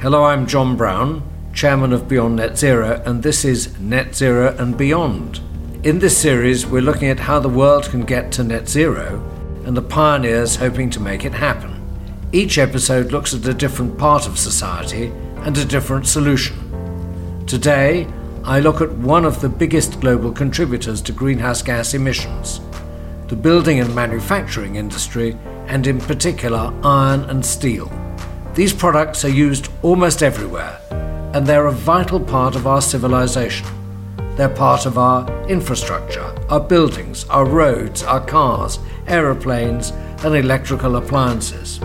Hello, I'm John Browne, Chairman of Beyond Net Zero, and this is Net Zero and Beyond. In this series, we're looking at how the world can get to net zero and the pioneers hoping to make it happen. Each episode looks at a different part of society and a different solution. Today, I look at one of the biggest global contributors to greenhouse gas emissions the building and manufacturing industry, and in particular, iron and steel. These products are used almost everywhere, and they're a vital part of our civilization. They're part of our infrastructure, our buildings, our roads, our cars, aeroplanes, and electrical appliances.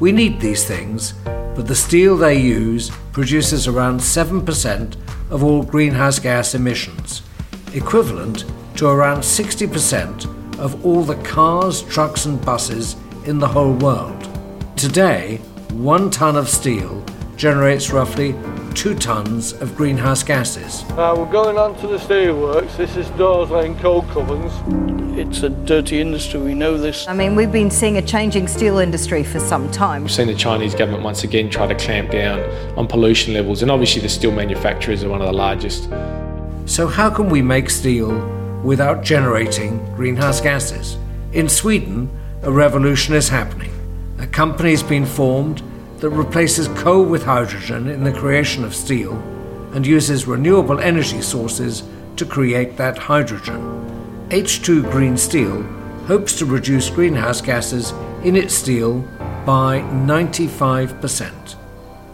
We need these things, but the steel they use produces around 7% of all greenhouse gas emissions, equivalent to around 60% of all the cars, trucks, and buses in the whole world. Today, one ton of steel generates roughly two tons of greenhouse gases. Now we're going on to the steelworks. This is Dawes Lane Coke Ovens. It's a dirty industry, we know this. I mean, we've been seeing a changing steel industry for some time. We've seen the Chinese government once again try to clamp down on pollution levels, and obviously the steel manufacturers are one of the largest. So, how can we make steel without generating greenhouse gases? In Sweden, a revolution is happening. A company has been formed that replaces coal with hydrogen in the creation of steel and uses renewable energy sources to create that hydrogen. H2 Green Steel hopes to reduce greenhouse gases in its steel by 95%.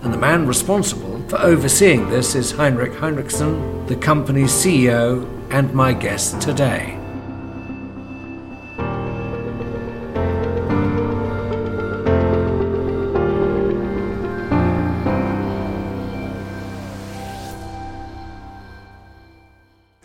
And the man responsible for overseeing this is Henrik Henriksson, the company's CEO and my guest today.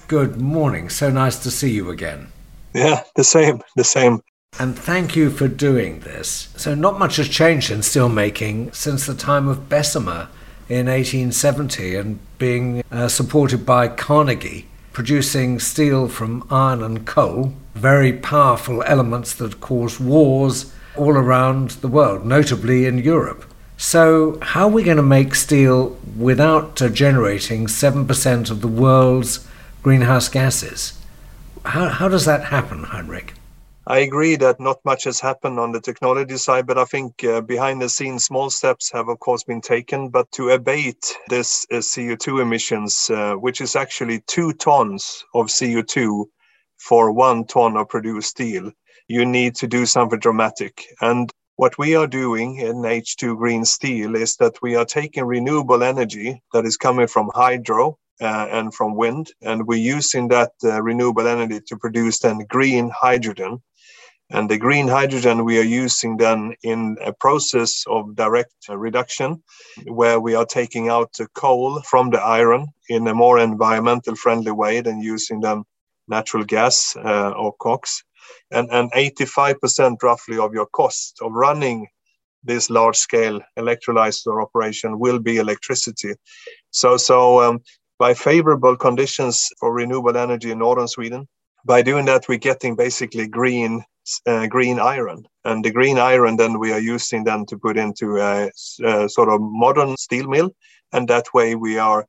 Good morning. So nice to see you again. Yeah, the same, the same. And thank you for doing this. So, not much has changed in steelmaking since the time of Bessemer in 1870 and being uh, supported by Carnegie, producing steel from iron and coal, very powerful elements that cause wars all around the world, notably in Europe. So, how are we going to make steel without uh, generating 7% of the world's greenhouse gases. How, how does that happen, Henrik? I agree that not much has happened on the technology side, but I think uh, behind the scenes, small steps have, of course, been taken. But to abate this uh, CO2 emissions, uh, which is actually two tons of CO2 for one ton of produced steel, you need to do something dramatic. And what we are doing in H2 Green Steel is that we are taking renewable energy that is coming from hydro uh, and from wind. And we're using that uh, renewable energy to produce then green hydrogen. And the green hydrogen we are using then in a process of direct reduction, where we are taking out the coal from the iron in a more environmental friendly way than using then natural gas uh, or cox. And, and 85% roughly of your cost of running this large scale electrolyzer operation will be electricity. So, so um, by favorable conditions for renewable energy in northern Sweden. By doing that, we're getting basically green uh, green iron, and the green iron then we are using then to put into a, a sort of modern steel mill, and that way we are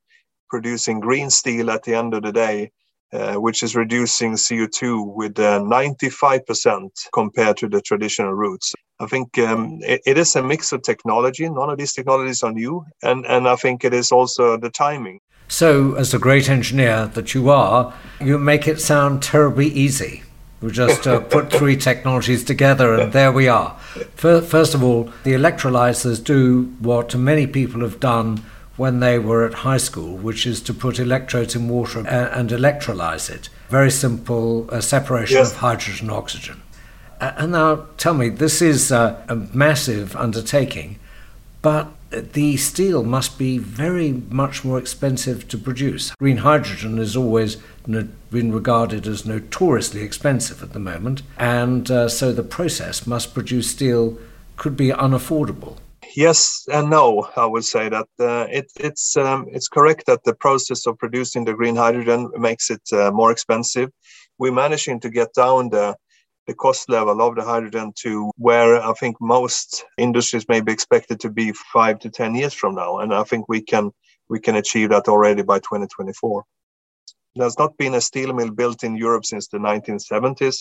producing green steel at the end of the day uh, which is reducing CO2 with uh, 95% compared to the traditional routes. I think um, it, it is a mix of technology. None of these technologies are new, and, and I think it is also the timing. So, as a great engineer that you are, you make it sound terribly easy. We just uh, put three technologies together and there we are. First of all, the electrolyzers do what many people have done when they were at high school, which is to put electrodes in water and, electrolyze it. Very simple uh, separation yes. of hydrogen and oxygen. Uh, and now tell me, this is uh, a massive undertaking, but the steel must be very much more expensive to produce. Green hydrogen has always no- been regarded as notoriously expensive at the moment, and uh, so the process must produce steel could be unaffordable yes and no. I would say that uh, it, it's um, it's correct that the process of producing the green hydrogen makes it uh, more expensive. We're managing to get down the the cost level of the hydrogen to where I think most industries may be expected to be five to ten years from now, and I think we can we can achieve that already by 2024. There's not been a steel mill built in Europe since the 1970s.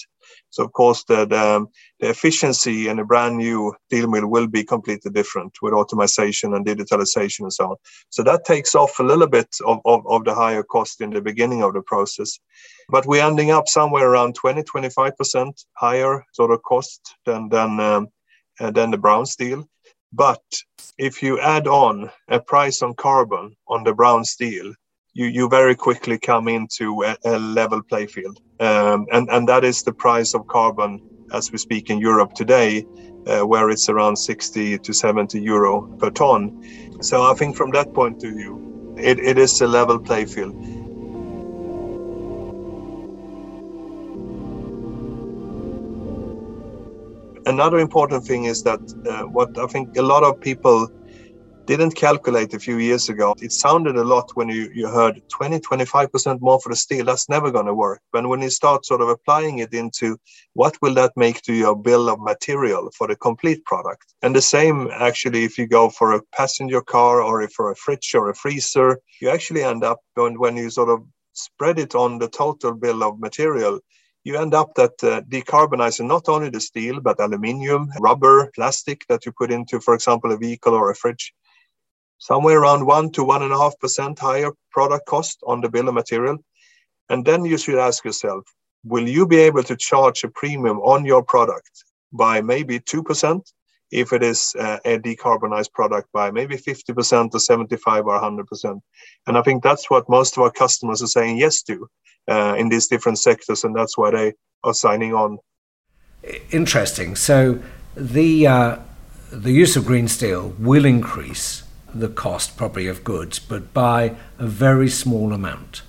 So, of course, the, the, the, efficiency in a brand new steel mill will be completely different with automation and digitalization and so on. So, that takes off a little bit of, of, of the higher cost in the beginning of the process. But we're ending up somewhere around 20, 25% higher sort of cost than, than, um, uh, than the brown steel. But if you add on a price on carbon on the brown steel, you, you very quickly come into a, a level play field. Um, and, and that is the price of carbon as we speak in Europe today, uh, where it's around 60 to 70 euro per ton. So I think from that point of view, it, it is a level play field. Another important thing is that uh, what I think a lot of people didn't calculate a few years ago. It sounded a lot when you, you heard 20, 25% more for the steel. That's never going to work. But when you start sort of applying it into what will that make to your bill of material for the complete product? And the same actually, if you go for a passenger car or if for a fridge or a freezer, you actually end up when, when you sort of spread it on the total bill of material, you end up that uh, decarbonizing not only the steel, but aluminium, rubber, plastic that you put into, for example, a vehicle or a fridge somewhere around one to one and a half percent higher product cost on the bill of material. And then you should ask yourself, will you be able to charge a premium on your product by maybe 2% if it is uh, a decarbonized product by maybe 50% or 75 or 100%? And I think that's what most of our customers are saying yes to uh, in these different sectors. And that's why they are signing on. Interesting. So the, uh, the use of green steel will increase the cost probably of goods, but by a very small amount.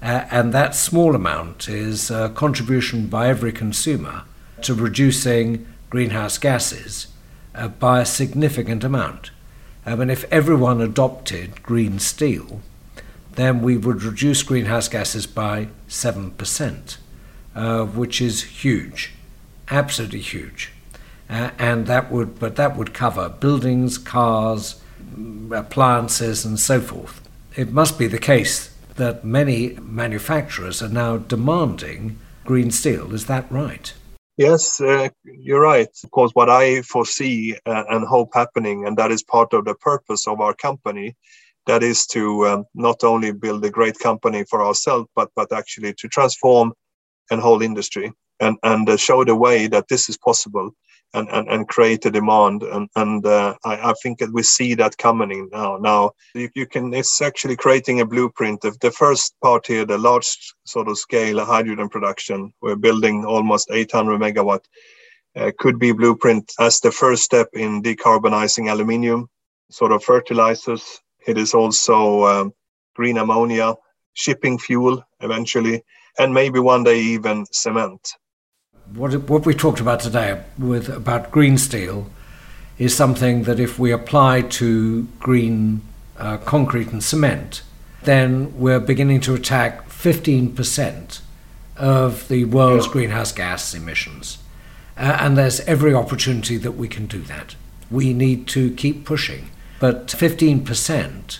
Uh, and that small amount is a contribution by every consumer to reducing greenhouse gases uh, by a significant amount. I mean, if everyone adopted green steel, then we would reduce greenhouse gases by 7%, uh, which is huge, absolutely huge. Uh, and that would, but that would cover buildings, cars, appliances and so forth. It must be the case that many manufacturers are now demanding green steel. Is that right? Yes, uh, you're right. Of course, what I foresee uh, and hope happening, and that is part of the purpose of our company, that is to um, not only build a great company for ourselves, but but actually to transform an whole industry and and uh, show the way that this is possible and, and, and create a demand. And, and uh, I, I, think that we see that coming now. Now you, you, can, it's actually creating a blueprint of the first part here, the large sort of scale hydrogen production. We're building almost 800 megawatt. Uh, could be blueprint as the first step in decarbonizing aluminium, sort of fertilizers. It is also um, green ammonia, shipping fuel eventually, and maybe one day even cement what, what we talked about today with about green steel is something that if we apply to green uh, concrete and cement, then we're beginning to attack 15% of the world's yeah. greenhouse gas emissions. Uh, and there's every opportunity that we can do that. We need to keep pushing. But 15%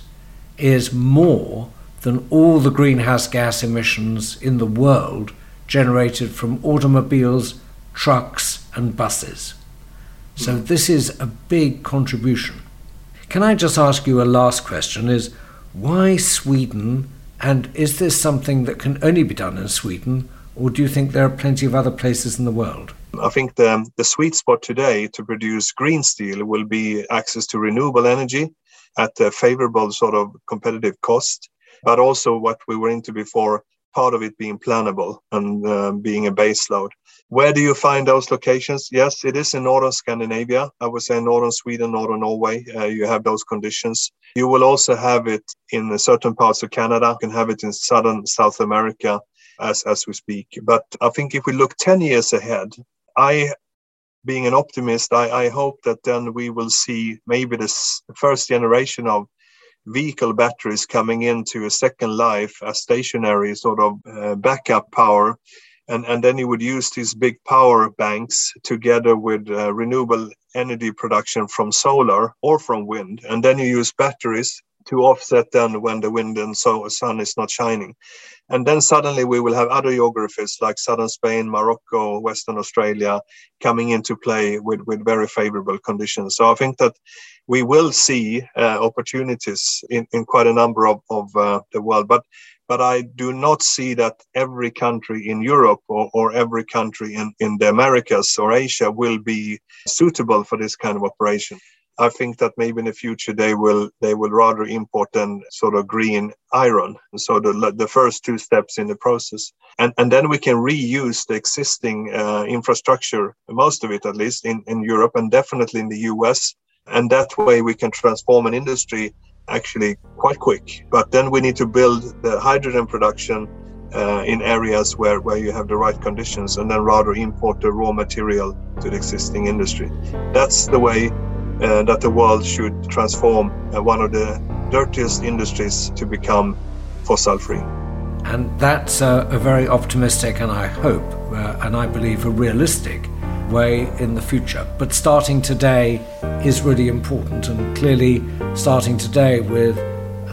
is more than all the greenhouse gas emissions in the world generated from automobiles, trucks, and buses. So hmm. this is a big contribution. Can I just ask you a last question is why Sweden and is this something that can only be done in Sweden or do you think there are plenty of other places in the world? I think the, the sweet spot today to produce green steel will be access to renewable energy at a favorable sort of competitive cost, but also what we were into before, part of it being plannable and uh, being a base load. Where do you find those locations? Yes, it is in northern Scandinavia. I would say northern Sweden, northern Norway. Uh, you have those conditions. You will also have it in certain parts of Canada. You can have it in southern South America as, as we speak. But I think if we look 10 years ahead, I being an optimist, I, I, hope that then we will see maybe this first generation of vehicle batteries coming into a second life as stationary sort of uh, backup power. And, and then you would use these big power banks together with uh, renewable energy production from solar or from wind. And then you use batteries to offset then when the wind and so sun is not shining. And then suddenly we will have other geographies like southern Spain, Morocco, Western Australia coming into play with, with very favorable conditions. So I think that we will see uh, opportunities in, in quite a number of, of uh, the world. But but I do not see that every country in Europe or, or every country in, in the Americas or Asia will be suitable for this kind of operation. I think that maybe in the future they will they will rather import than sort of green iron. So the the first two steps in the process, and and then we can reuse the existing uh, infrastructure, most of it at least in in Europe and definitely in the US, and that way we can transform an industry actually quite quick. But then we need to build the hydrogen production. Uh, in areas where, where you have the right conditions and then rather import the raw material to the existing industry. That's the way uh, that the world should transform uh, one of the dirtiest industries to become fossil free. And that's a, a very optimistic and I hope uh, and I believe a realistic way in the future. But starting today is really important, and clearly, starting today with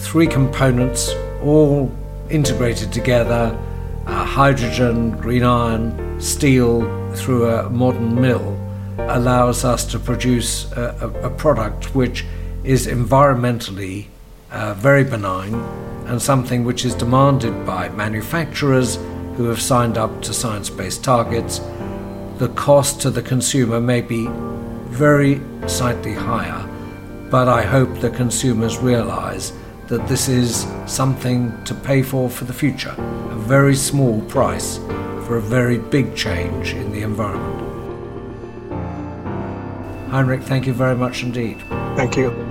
three components all integrated together uh, hydrogen, green iron, steel through a modern mill allows us to produce a, a, a product which is environmentally uh, very benign and something which is demanded by manufacturers who have signed up to science based targets. The cost to the consumer may be very slightly higher, but I hope the consumers realize that this is something to pay for for the future, a very small price for a very big change in the environment. Henrik, thank you very much indeed. Thank you.